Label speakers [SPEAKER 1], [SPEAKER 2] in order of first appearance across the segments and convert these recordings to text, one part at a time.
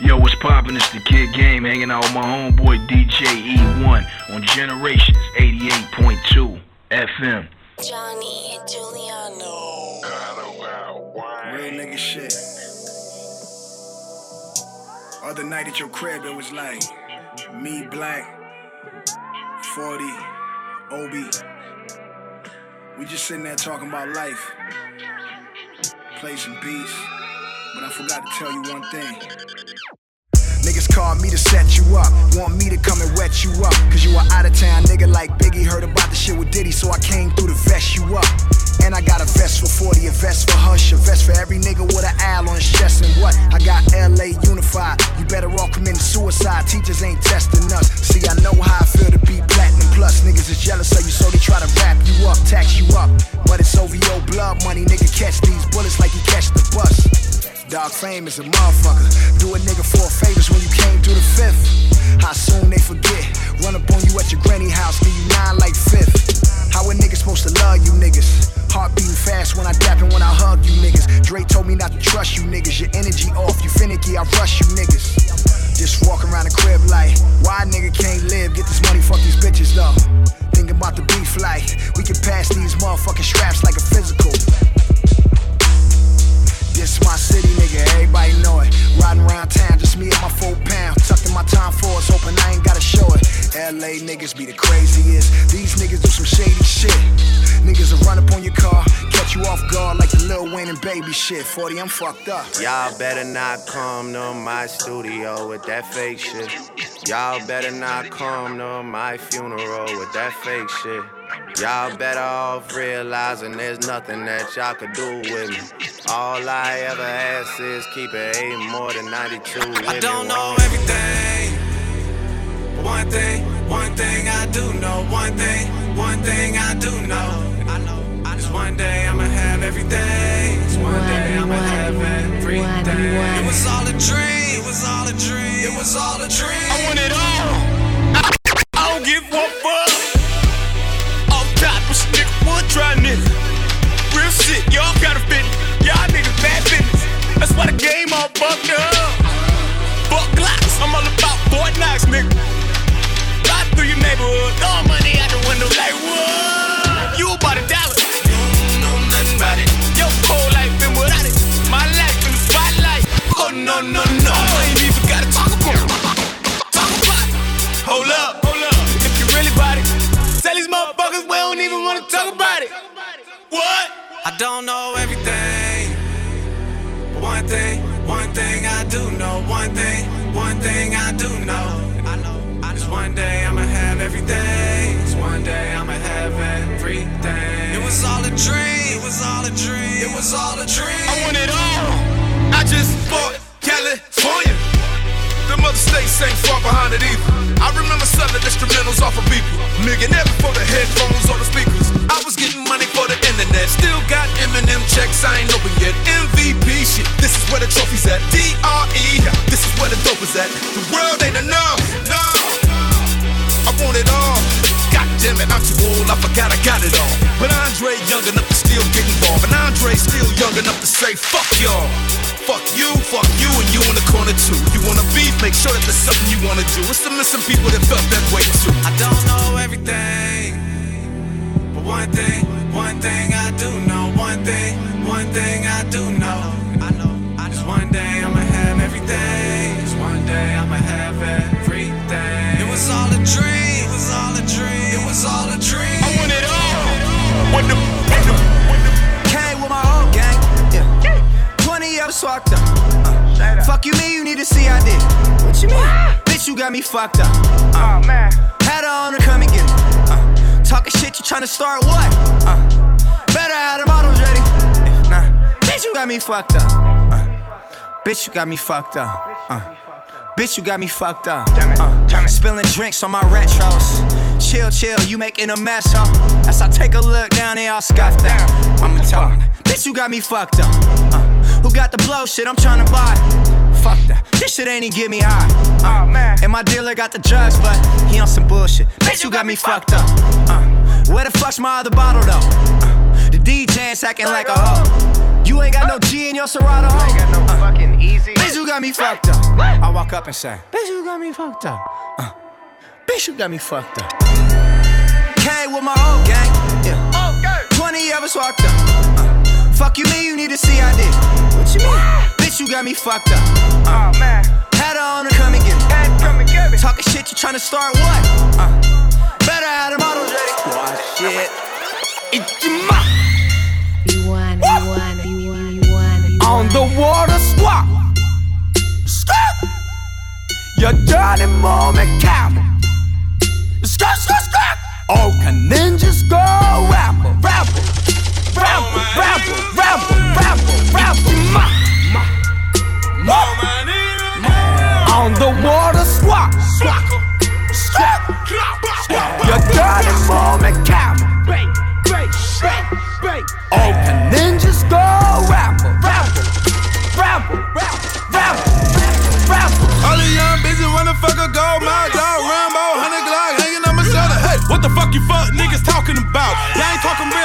[SPEAKER 1] Yo, what's poppin'? It's the Kid Game hanging out with my homeboy DJ E1 on Generations 88.2 FM.
[SPEAKER 2] Johnny Giuliano.
[SPEAKER 3] Real nigga shit. Other night at your crib, it was like me, Black, 40, Obi. We just sitting there talking about life. Play some beats. But I forgot to tell you one thing. Niggas call me to set you up. Want me to come and wet you up. Cause you are out of town nigga like Biggie. Heard about the shit with Diddy, so I came through to vest you up. And I got a vest for 40, a vest for Hush, a vest for every nigga with an owl on his chest. And what? I got LA unified. You better all commit suicide. Teachers ain't testing us. See, I know how I feel to be platinum plus. Niggas is jealous of you, so they try to wrap you up, tax you up. But it's OVO blood money, nigga. Catch these bullets like you catch the bus. Dog fame is a motherfucker. Do a nigga four favors shit. 40, I'm fucked up.
[SPEAKER 4] Y'all better not come to my studio with that fake shit. Y'all better not come to my funeral with that fake shit. Y'all better off realizing there's nothing that y'all could do with me. All I ever ask is keep it eight more than 92 with
[SPEAKER 5] I don't
[SPEAKER 4] me.
[SPEAKER 5] know everything. But one thing, one thing I do know. One thing, one thing I do know. I know. Is one day I'ma have everything. It was all a dream. It was all a dream. It was all a dream. I want it all. I, don't give fuck. Nigga. Real y'all gotta fit. Y'all bad. That's why the game all fucked up. I'm all about Fort Knox, nigga. Through your neighborhood, throwing money out the window like was all a dream. I want it all.
[SPEAKER 6] I just bought California. The mother states ain't far behind it either. I remember selling instrumentals off of people. Never for the headphones or the speakers. I was getting money for the internet. Still got Eminem checks, I ain't open yet. MVP shit. This is where the trophy's at. DRE. This is where the dope is at. The world ain't enough. No. I want it all. God damn it, I'm too old, I forgot I got it all. But Andre young enough involved. Still young enough to say, fuck y'all. Fuck you, fuck you, and you in the corner too. You wanna beef, make sure that there's something you wanna do. It's the missing people that felt that way too.
[SPEAKER 5] I don't know everything. But one thing, one thing I do know. One thing, one thing I do know. I know. I Is one day I'ma have everything. Is one day I'ma have everything. It was all a dream. It was all a dream. It was all a dream. I want it all. What the,
[SPEAKER 7] 20 of us walked up. Uh, fuck you, me, you need to see I did. What you mean? Bitch, you got me fucked up. Uh, oh, man. Had her on her, come and get it. Uh, talking shit, you tryna start what? Uh, better have the models ready. If Nah, bitch, you got me fucked up. Uh, bitch, you got me fucked up. Uh, bitch, you got me fucked up. Damn it, uh, spilling drinks on my retros. Chill, chill, you making a mess, huh? As I take a look down, they all scoffed down. I'ma tell bitch, you got me fucked up. Uh, who got the blow shit? I'm tryna buy. Fuck that. This shit ain't even get me high. Uh, and my dealer got the drugs, but he on some bullshit. Bitch, you got me fucked up. Uh, where the fuck's my other bottle though? Uh, the DJ's acting like a hoe. You ain't got no G in your Serato. You ain't got no fucking easy. Bitch, you got me fucked up. I walk up and say, Bitch, you got me fucked up. Uh, bitch, you got me fucked up. Came with my whole gang. Yeah. 20 of us walked up. Uh, fuck you, mean you need a CID. What you mean? Bitch, you got me fucked up. Uh, oh, man. Had her on her, come and get me. Come and get me. Talking shit, you tryna start what? Uh, better have the models ready. Watch shit. It's your mouth.
[SPEAKER 2] You want, you want, you want, you want, you
[SPEAKER 7] on the water swap. Skirt. Your dirty moment camel. Skirt, skirt, skirt. Oh, can ninjas go rapper, rapper, rapper, rapper, rapper, rapper, rapper, ma, ma, ma. On the water swap, swap, swap. Your dirty moment camel. Oh, can ninjas go rapper, rapper, rapper, rapper, rapper.
[SPEAKER 6] All the young busy motherfucker gold mouth dog Rambo, hundred Glock hanging on my shoulder. Hey, what the fuck you fuck niggas talking about? Y'all ain't talking real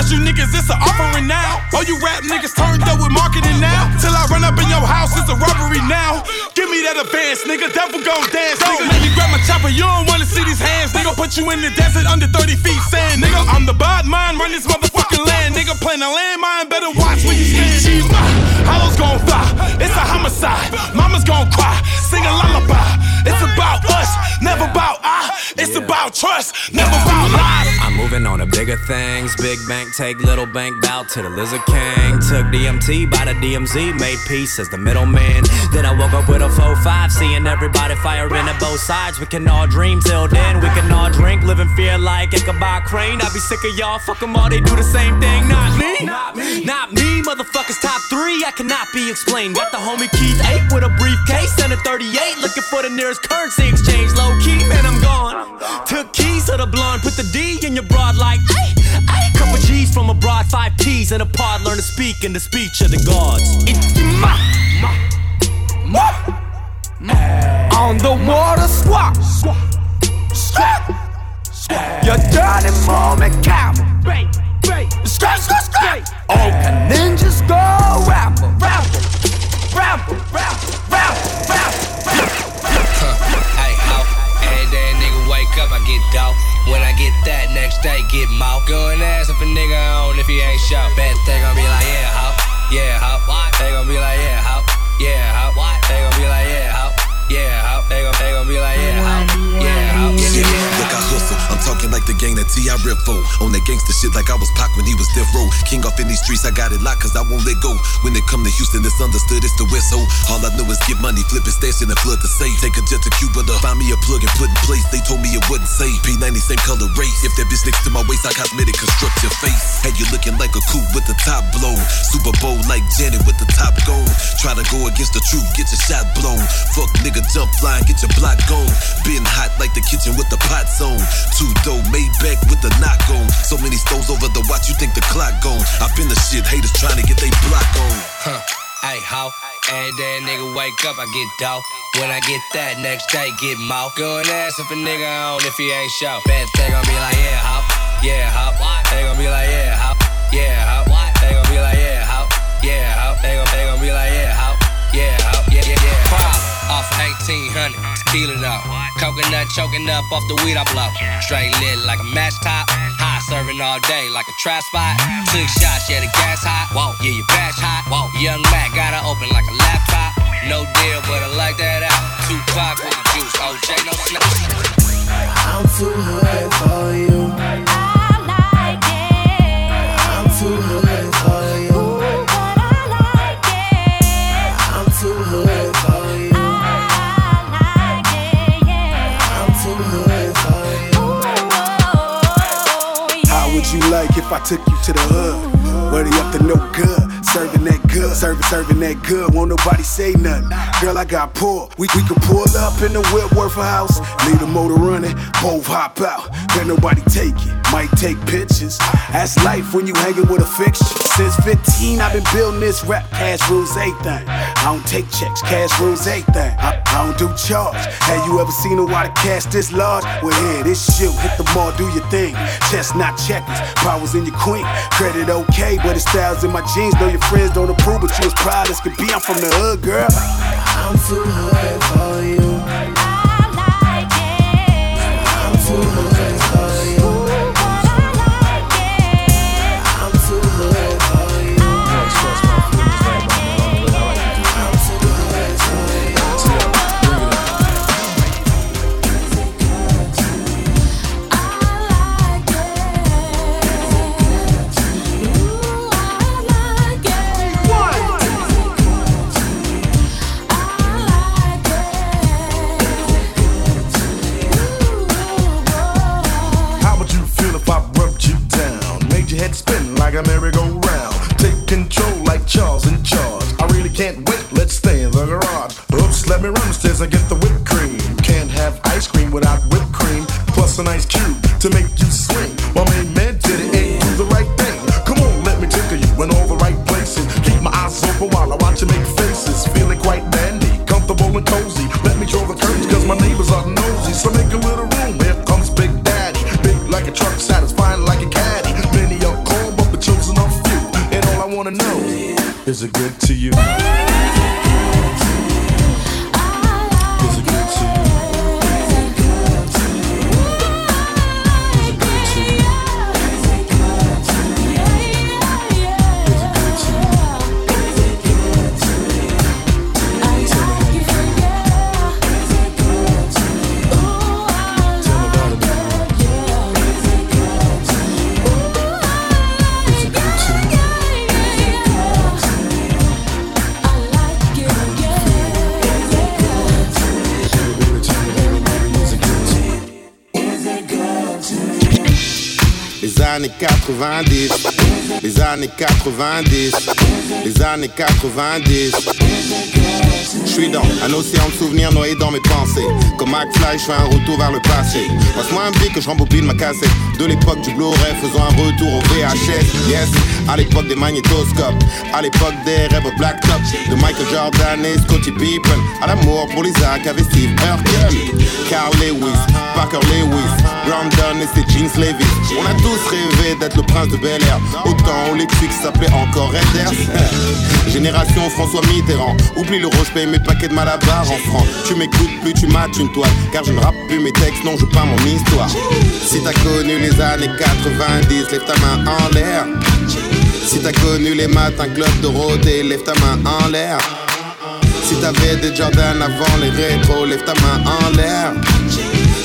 [SPEAKER 6] Sacrifice you niggas, it's an offering now. Oh, you rap niggas turned up with marketing now. Till I run up in your house, it's a robbery now. Give me that advance, nigga. Devil gon' dance, nigga. Let me grab my chopper, you don't wanna see these hands, nigga. Put you in the desert under 30 feet sand, nigga. I'm the bad mind, run this motherfucking land, nigga. Playing a landmine, better watch where you stand. Shima, hollows gon' fly, it's a homicide. Mama's gon' cry, sing a lullaby. It's about us, never about I. It's about trust, never about lies.
[SPEAKER 8] I'm moving on to bigger things. Big bank take little bank bout to the Lizard King. Took DMT by the DMZ, made peace as the middleman. Then I woke up with a 4-5, seeing everybody firing at both sides. We can all dream till then, we can all drink, live in fear like Ichabod Crane. I be sick of y'all, fuck 'em all, they do the same thing. Not me, not me, not me, motherfuckers top three. I cannot be explained. Got the homie Keith Ape with a briefcase and a 38, looking for the nearest currency exchange. Low key, man, I'm gone. Took keys to the blonde, put the D in your broad like, ay, ay. Couple G's from abroad, five P's in a pod, learn to speak in the speech of the gods. It's ma, ma, ma, ma.
[SPEAKER 7] On the water swap, swap, swap. Your dirty moment camel. Skirt, skirt, skirt. Oh, can ninjas go rapper, rapper, rapper, rapper, rapper, rapper.
[SPEAKER 9] Huh, hey, how? Every day nigga wake up, I get dope. When I get that, next day get mouth. Go and ask if a nigga on if he ain't show. Bet they gon' be like, yeah, how? Yeah, how? They gon' be like, yeah, how? Yeah, how? They gon' be like, yeah, how? Yeah, how? They gon' they gon' be like, yeah, how? Yeah, how? Yeah,
[SPEAKER 10] Shit, talking like the gang that T.I. rip for. On that gangster shit like I was Pac when he was death row. King off in these streets, I got it locked cause I won't let go. When it come to Houston, it's understood, it's the West Ho. All I know is get money, flip it, stash in and flood the safe. Take a jet to Cuba to find me a plug and put in place. They told me it wouldn't save. P90, same color race. If that bitch next to my waist, I cosmetic construct your face. Hey, you looking like a coupe with the top blown. Super Bowl like Janet with the top gone. Try to go against the truth, get your shot blown. Fuck nigga, jump flying, get your block gone. Been hot like the kitchen with the pots on. Two Made back with the knock on. So many stones over the watch, you think the clock gone. I've been the shit, haters trying to get they block on.
[SPEAKER 9] Huh, hey how? And a nigga wake up, I get dog. When I get that, next day get mouth. Going ass if a nigga on if he ain't show. Bad thing gon' be like, yeah, hop, yeah, hop. They gon' be like, yeah, hop, yeah, hop. They gon' be like, yeah, hop, yeah, hop. They gon' be like, yeah, hop, yeah, hop, yeah, yeah, yeah. 1500, steal it up. Coconut choking up off the weed I blow. Straight lit like a match top. High serving all day like a trap spot. Took shots, yeah, the gas hot. Whoa. Yeah, your batch hot. Whoa. Young Mac gotta open like a laptop. No deal, but I like that out. Tupac with the juice, OJ no snap.
[SPEAKER 11] I'm too hood for you.
[SPEAKER 3] Like if I took you to the hood? Where they up to no good, serving that good, serving, serving that good. Won't nobody say nothing. Girl, I got poor. We, we can pull up in the Whitworth house, leave the motor running, both hop out. Bet nobody take it. Might take pictures. That's life when you hanging with a fixture. Since 15, I've been building this rap. Cash rules thing I don't take checks, cash rules everything. I, I don't do charge. Have you ever seen a water cash this large? Well, here, this shit, hit the mall, do your thing. Chestnut checkers, powers in your queen. Credit okay, but it's styles in my jeans. Know your friends don't approve, but you as proud as can be. I'm from the hood, girl.
[SPEAKER 11] I'm too hood
[SPEAKER 6] a merry-go-round.
[SPEAKER 12] 90, les années 90, les années 90. Un océan de souvenirs noyé dans mes pensées. Comme McFly, je fais un retour vers le passé. Passe-moi un bic que je ma cassette. De l'époque du Blu-ray, faisons un retour au VHS. Yes, à l'époque des magnétoscopes, à l'époque des rêves black top, de Michael Jordan et Scottie Pippen. À l'amour pour Isaac avec Steve Urkel, Carl Lewis, Parker Lewis, Brandon et ses jeans Levi's. On a tous rêvé d'être le prince de Bel Air. Autant où les Twix s'appelaient encore Raiders. Génération François Mitterrand. Oublie le rose, je paye de malabar en francs. Tu m'écoutes plus, tu matches une toile. Car je ne rappe plus mes textes, non, je peins mon histoire. Si t'as connu les années 90, lève ta main en l'air. Si t'as connu les matins club Dorothée, lève ta main en l'air. Si t'avais des Jordan avant les rétros, lève ta main en l'air.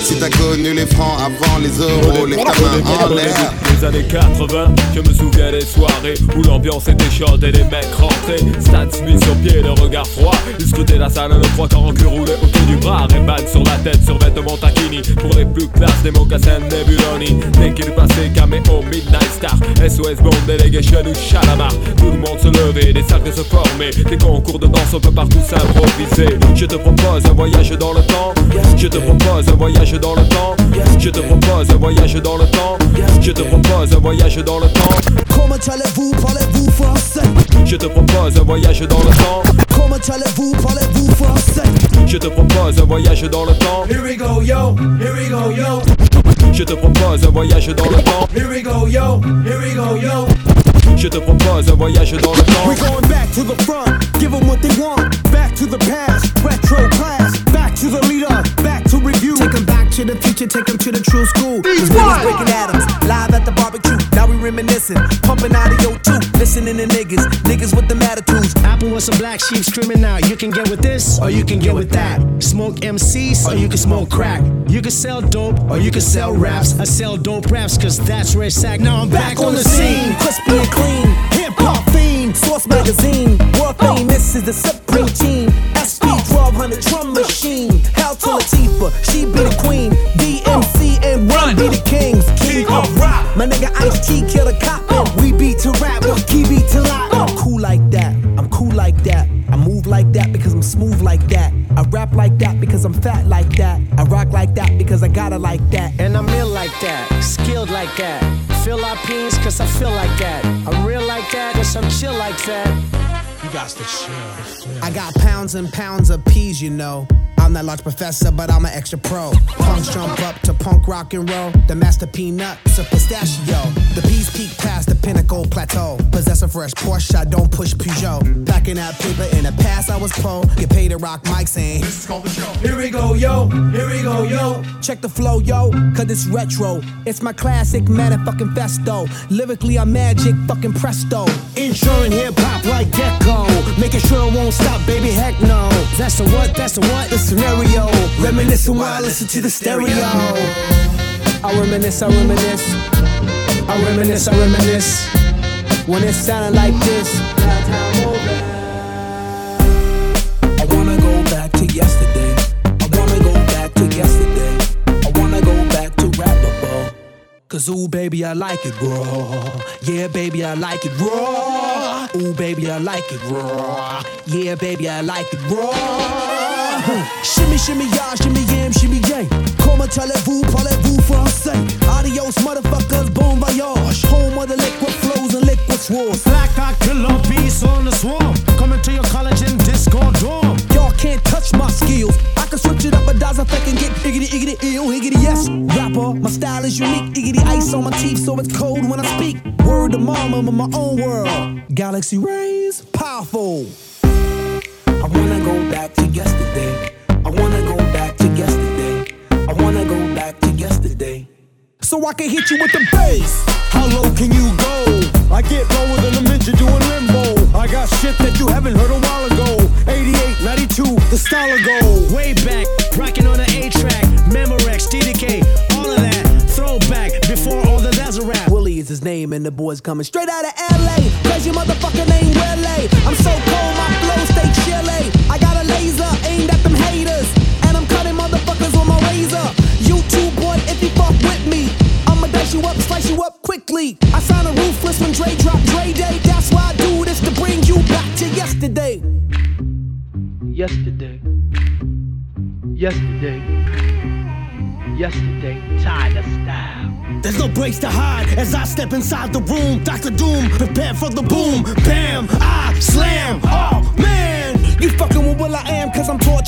[SPEAKER 12] Si t'as connu les francs avant les euros, ta main en l'air.
[SPEAKER 13] Les années 80, je me souviens des soirées où l'ambiance était chaude et les mecs rentraient. Stan Smith sur pied, le regard froid. Ils scrutaient la salle, le trois corps en cul roulé autour du bras. Ray-Ban sur la tête, sur vêtements taquini. Pour les plus classes, des mocassins Nebuloni. Dès qu'il passait, caméo, Midnight Star. SOS Bond, Delegation ou Chalamar. Tout le monde se levait, des cercles se formaient. Des concours de danse, on peut partout s'improviser. Je te propose un voyage dans le temps. Je te propose un voyage dans le temps. Je te propose un voyage dans le temps. Je te propose un voyage dans le temps.
[SPEAKER 14] Comment allez-vous, parlez-vous français?
[SPEAKER 13] Je te propose un voyage dans le temps.
[SPEAKER 14] Comment allez-vous, parlez-vous français?
[SPEAKER 13] Je te propose un voyage dans le temps.
[SPEAKER 14] Here we go, yo, here we go, yo
[SPEAKER 13] Je te propose un voyage dans le temps.
[SPEAKER 14] Here we go, yo, here we go, yo
[SPEAKER 13] Je te propose un voyage dans le temps.
[SPEAKER 14] We're going back to the front, give them what they want Back to the past, retro class Back to the to the future, take them to the true school Cause we was breaking atoms, live at the barbecue Now we reminiscing, pumping out of your two Listening to niggas, niggas with the attitudes
[SPEAKER 15] Apple with some black sheep screaming out. You can get with this, or you can get with that. Smoke MCs, or you can smoke crack. You can sell dope, or you can sell raps. I sell dope raps, cause that's where it's at. Now I'm back,
[SPEAKER 14] Back on the scene, crispy and clean Hip hop fiend, Source Magazine World famous is the Supreme Team SP 1200 drum machine Hell to Latifah, she be the queen DMC and Run be the kings King of rock My nigga Ice T kill the cop and We beat to rap, oh. key beat to lock oh. I'm cool like that, I'm cool like that I move like that because I'm smooth like that. I rap like that because I'm fat like that. I rock like that because I got it like that.
[SPEAKER 15] And I'm ill like that, skilled like that. Philippines, cause I feel like that. I'm real like that, cause I'm chill like that.
[SPEAKER 14] You got to chill. I got pounds and pounds of peas, you know. I'm that large professor, but I'm an extra pro. Punks jump up to punk rock and roll. The master peanut, it's a pistachio. The peas peak past the pinnacle plateau. Possess a fresh Porsche, I don't push Peugeot. Packing that paper in the past, I was pro. Get paid to rock mics and this is called the show. Here we go, yo. Here we go, yo. Check the flow, yo, cause it's retro. It's my classic motherfucking festo. Lyrically, I'm magic, fucking presto.
[SPEAKER 15] Insuring hip hop like Gecko. Making sure it won't stop, baby, heck no. That's the what, that's the what, the scenario. Reminiscing while I listen to the stereo.
[SPEAKER 14] I reminisce, I reminisce. I reminisce, I reminisce. When it sounded like this. I wanna go back to yesterday. I wanna go back to yesterday. I wanna go back to rappable. Cause ooh, baby, I like it raw. Yeah, baby, I like it raw. Ooh, baby, I like it raw. Yeah, baby, I like it raw. Shimmy, shimmy, y'all, shimmy, yam, shimmy, yang. Comment allez-vous, parlez-vous français? Adios, motherfuckers, bon voyage. Home of the liquid flows and liquid swords.
[SPEAKER 15] Black I killer beast on the swarm. Coming to your college in Discord dorm.
[SPEAKER 14] Y'all can't touch my skills. I can switch it up a dozen effect and get iggity, iggity, ill, higgity, yes. Rapper, my style is unique. Iggity ice on my teeth, so it's cold when I speak. Word to mama, I'm in my own world. Galaxy rays, can hit you with the bass.
[SPEAKER 15] How low can you go? I get lower than a midget doing limbo. I got shit that you haven't heard a while ago. 88, 92, the style of go.
[SPEAKER 16] Way back, rocking on the A track, Memorex, TDK, all of that. Throwback before all the that's a rap.
[SPEAKER 14] Willie is his name, and the boys coming straight out of LA. Cause your motherfucker name Yesterday.
[SPEAKER 17] Yesterday. Tired of style.
[SPEAKER 15] There's no breaks to hide as I step inside the room. Dr. Doom, prepare for the boom. Bam,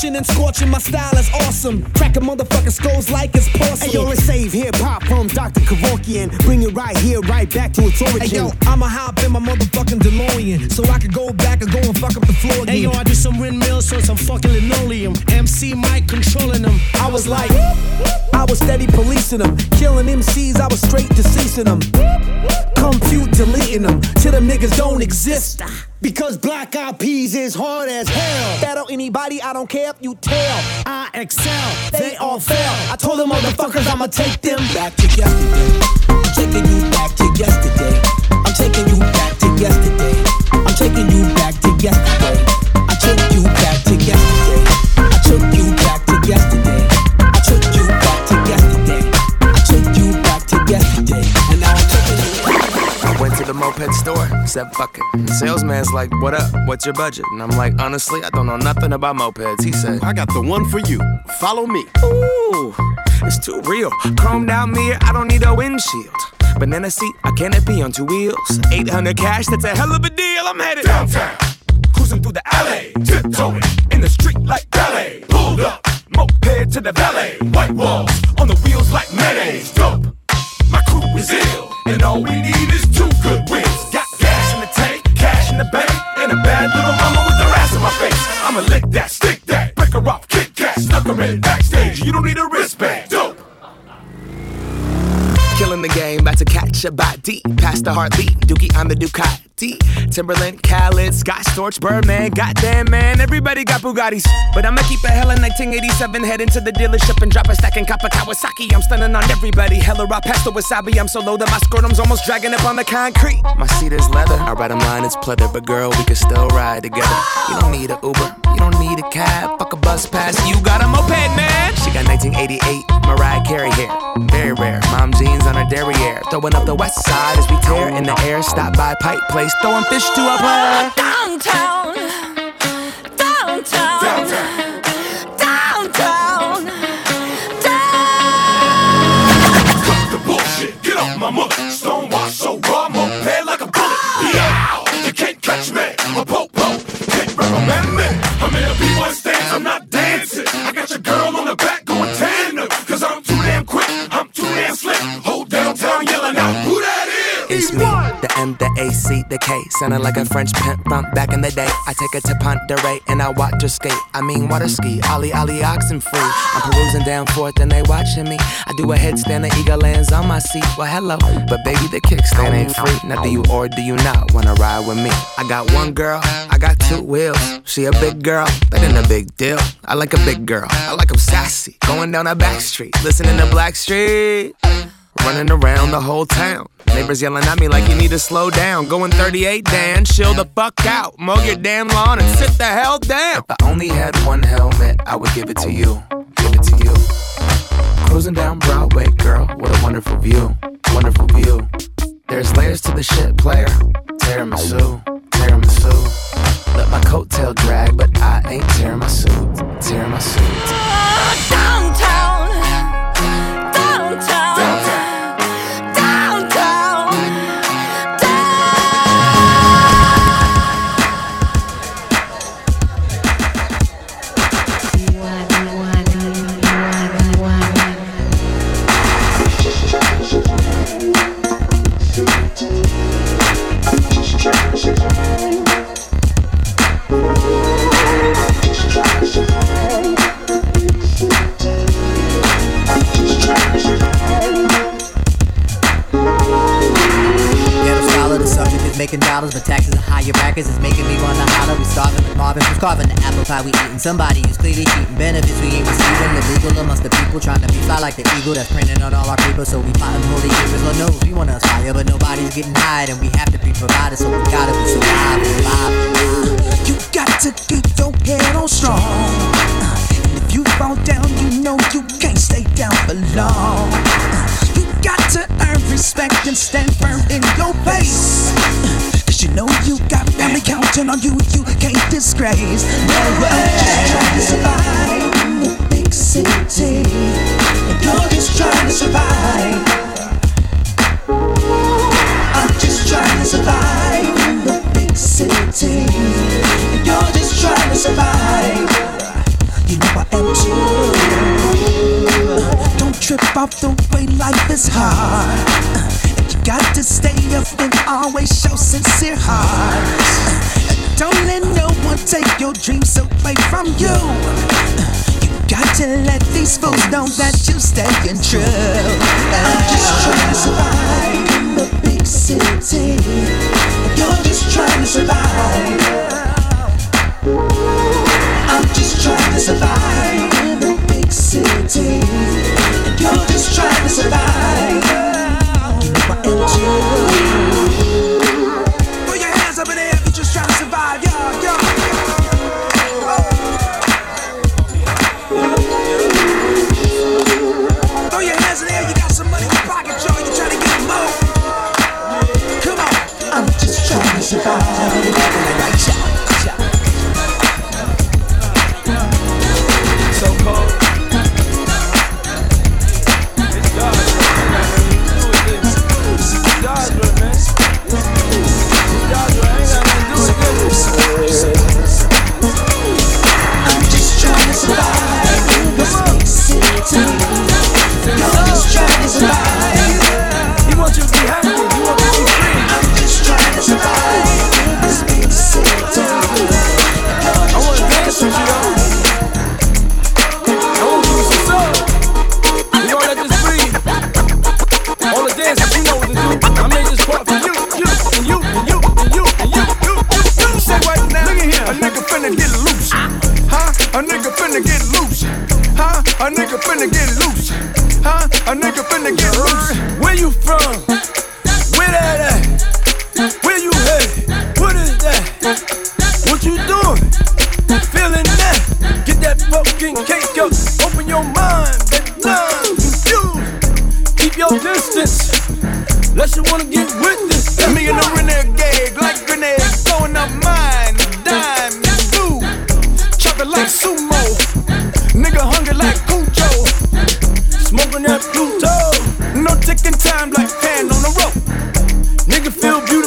[SPEAKER 14] and scorching. My style is awesome. Cracking motherfucking skulls like it's porcelain.
[SPEAKER 15] Hey yo, let's save hip hop from Dr. Kevorkian. Bring it right here, right back to its origin.
[SPEAKER 14] Hey yo, I'ma hop in my motherfucking DeLorean so I could go back and go and fuck up the floor again.
[SPEAKER 16] Hey yo, I do some windmills on some fucking linoleum. MC Mike controlling them.
[SPEAKER 14] I was like, I was steady policing them, killing MCs. I was straight deceasing them. Compute deleting them till them niggas don't exist.
[SPEAKER 15] Because Black Eyed Peas is hard as hell.
[SPEAKER 14] Battle anybody, I don't care if you tell.
[SPEAKER 15] I excel,
[SPEAKER 14] They all fail. I told them motherfuckers I'ma take them back to yesterday. I'm taking you back to yesterday. I'm taking you back to yesterday. I'm taking you back to yesterday.
[SPEAKER 9] Said fuck it. The salesman's like, what up? What's your budget? And I'm like, honestly, I don't know nothing about mopeds. He said, I got the one for you. Follow me. Ooh, it's too real. Chromed out mirror, I don't need a windshield. Banana seat, a canopy on two wheels. 800 cash, that's a hell of a deal. I'm headed downtown. Cruising through the alley, tiptoeing in the street like ballet. Pulled up, moped to the valet. White walls a body. Past the heartbeat, Dookie on the Ducati. Timbaland, Khaled, Scott Storch, Birdman. Goddamn, man, everybody got Bugattis. But I'ma keep a hella 1987, head into the dealership and drop a stack in Kappa Kawasaki. I'm stunning on everybody. Hella raw pasta wasabi. I'm so low that my scrotum's almost dragging up on the concrete. My seat is leather. I ride a line, it's pleather. But girl, we can still ride together. You don't need a Uber, you don't need a cab. Fuck a bus pass, you got a moped, man. She got 1988 Mariah Carey hair. Very rare. Mom derriere. Throwing up the west side as we tear in the air. Stop by Pike Place, throwing fish to a player.
[SPEAKER 18] Downtown,
[SPEAKER 19] downtown, downtown, downtown. downtown. the bullshit, get off my mother. Stonewall so raw, I'm like a bullet. Yeah, you can't
[SPEAKER 9] catch me. The A, C, the K. Sounding like a French pimp from back in the day. I take her to Ponderay and I watch her skate. I mean, water ski, Ollie, Ollie, oxen free. I'm perusing down forth and they watching me. I do a headstand, the eagle lands on my seat. Well, hello, but baby, the kickstand ain't free. Now, do you or do you not wanna ride with me? I got one girl, I got two wheels. She a big girl, that ain't a big deal. I like a big girl, I like 'em sassy. Going down a back street, listening to Blackstreet. Running around the whole town. Neighbors yelling at me like you need to slow down. Going 38, Dan, chill the fuck out. Mow your damn lawn and sit the hell down. If I only had one helmet, I would give it to you. Give it to you. Cruising down Broadway, girl, what a wonderful view. Wonderful view. There's layers to the shit, player. Tiramisu, tiramisu. Let my coattail drag, but I ain't tearing my suit. Tearing my suit.
[SPEAKER 18] Downtown,
[SPEAKER 20] pie. Somebody who's clearly cheating benefits we ain't receiving. Illegal amongst the people trying to be fly like the eagle that's printing on all our paper. So we plotting holy papers. Lord knows we wanna aspire, but nobody's getting hired, and we have to be provided. So we gotta be survive.
[SPEAKER 21] You got to keep your head on strong. If you fall down, you know you can't stay down for long. You got to earn respect and stand firm in your place. Cause you know you got family counting on you, you can't disgrace. No way. Don't trip off the way life is hard. You got to stay up and always show sincere heart. Don't let no one take your dreams away from you. You got to let these fools know that you're staying true. I'm just trying to survive in the big city. You're just trying to survive. I'm just trying to survive in the big city. You're just trying
[SPEAKER 22] feel beautiful.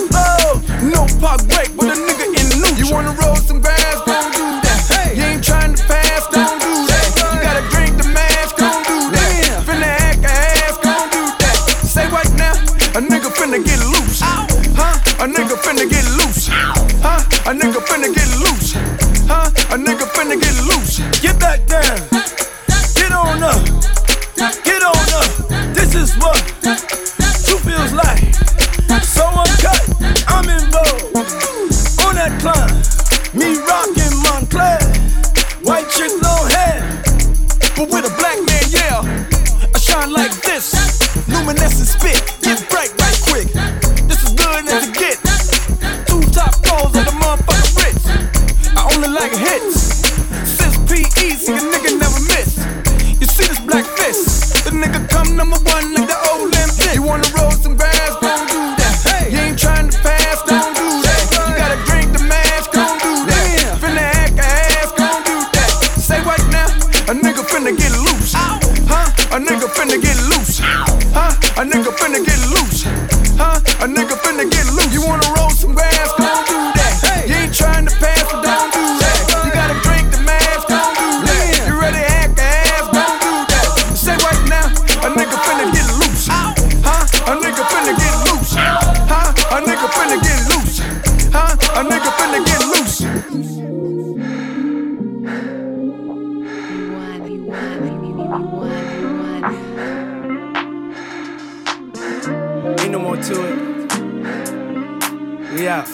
[SPEAKER 22] Out.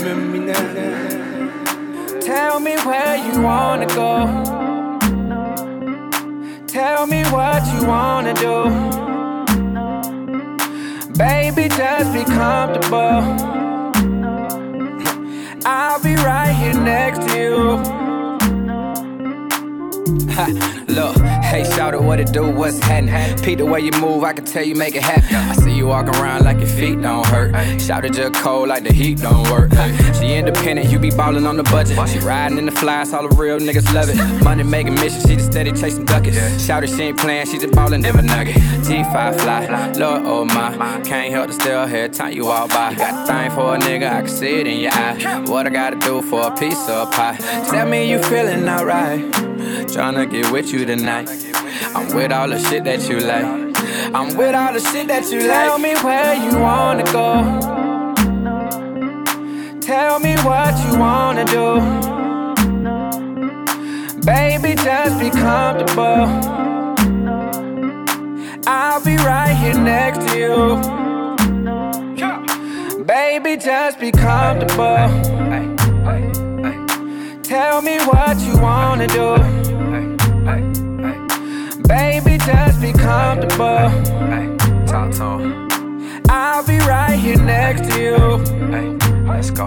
[SPEAKER 22] Remember me now.
[SPEAKER 23] Tell me where you wanna go. Tell me what you wanna do. Baby, just be comfortable. I'll be right here next to you.
[SPEAKER 24] Look, hey, shout out what it do, what's happening? Pete, the way you move, I can tell you make it happen. I see you walking around like your feet don't hurt. Shout it just cold like the heat don't work. She independent, you be ballin' on the budget. She riding in the flies, all the real niggas love it. Money making mission, she just steady chasing duckets. Shout it, she ain't playing, she just ballin' never nugget. G5 fly, Lord, oh my. Can't help to still hear time you walk by. Got the thing for a nigga, I can see it in your eye. What I gotta do for a piece of pie? Tell me you feeling alright. Tryna get with you tonight. I'm with all the shit that you like. I'm with all the shit that you like.
[SPEAKER 23] Tell me where you wanna go. Tell me what you wanna do. Baby, just be comfortable. I'll be right here next to you. Baby, just be comfortable. Tell me what you wanna do. Baby, just be comfortable.
[SPEAKER 24] Talk to him.
[SPEAKER 23] I'll be right here next to you.
[SPEAKER 24] Let's go.